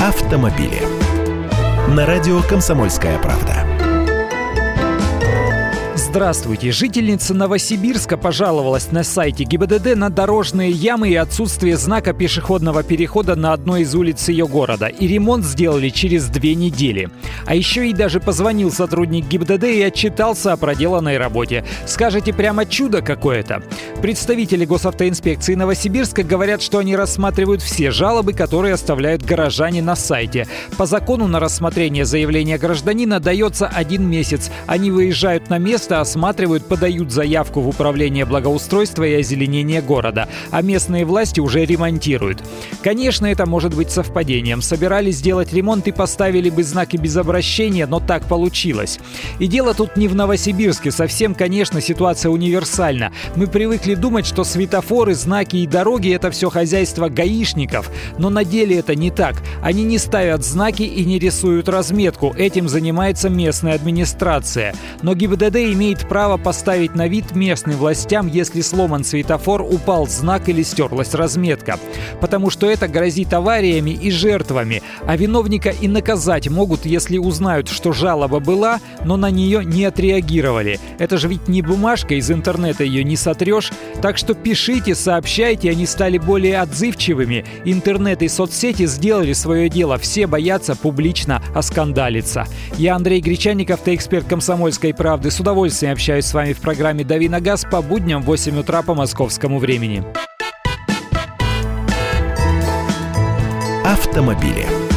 автомобили. На радио «Комсомольская правда». Здравствуйте. Жительница Новосибирска пожаловалась на сайте ГИБДД на дорожные ямы и отсутствие знака пешеходного перехода на одной из улиц ее города. И ремонт сделали через две недели. А еще и даже позвонил сотрудник ГИБДД и отчитался о проделанной работе. Скажете, прямо чудо какое-то. Представители госавтоинспекции Новосибирска говорят, что они рассматривают все жалобы, которые оставляют горожане на сайте. По закону на рассмотрение заявления гражданина дается один месяц. Они выезжают на место, осматривают, подают заявку в Управление благоустройства и озеленения города, а местные власти уже ремонтируют. Конечно, это может быть совпадением. Собирались сделать ремонт и поставили бы знаки без обращения, но так получилось. И дело тут не в Новосибирске. Совсем, конечно, ситуация универсальна. Мы привыкли думать, что светофоры, знаки и дороги — это все хозяйство гаишников. Но на деле это не так. Они не ставят знаки и не рисуют разметку. Этим занимается местная администрация. Но ГИБДД имеет право поставить на вид местным властям, если сломан светофор, упал знак или стерлась разметка. Потому что это грозит авариями и жертвами, а виновника и наказать могут, если узнают, что жалоба была, но на нее не отреагировали. Это же ведь не бумажка, из интернета ее не сотрешь. Так что пишите, сообщайте, они стали более отзывчивыми. Интернет и соцсети сделали свое дело, все боятся публично оскандалиться. Я Андрей Гречанников, ты эксперт комсомольской правды. С удовольствием общаюсь с вами в программе «Дави на газ» по будням в 8 утра по московскому времени. Автомобили.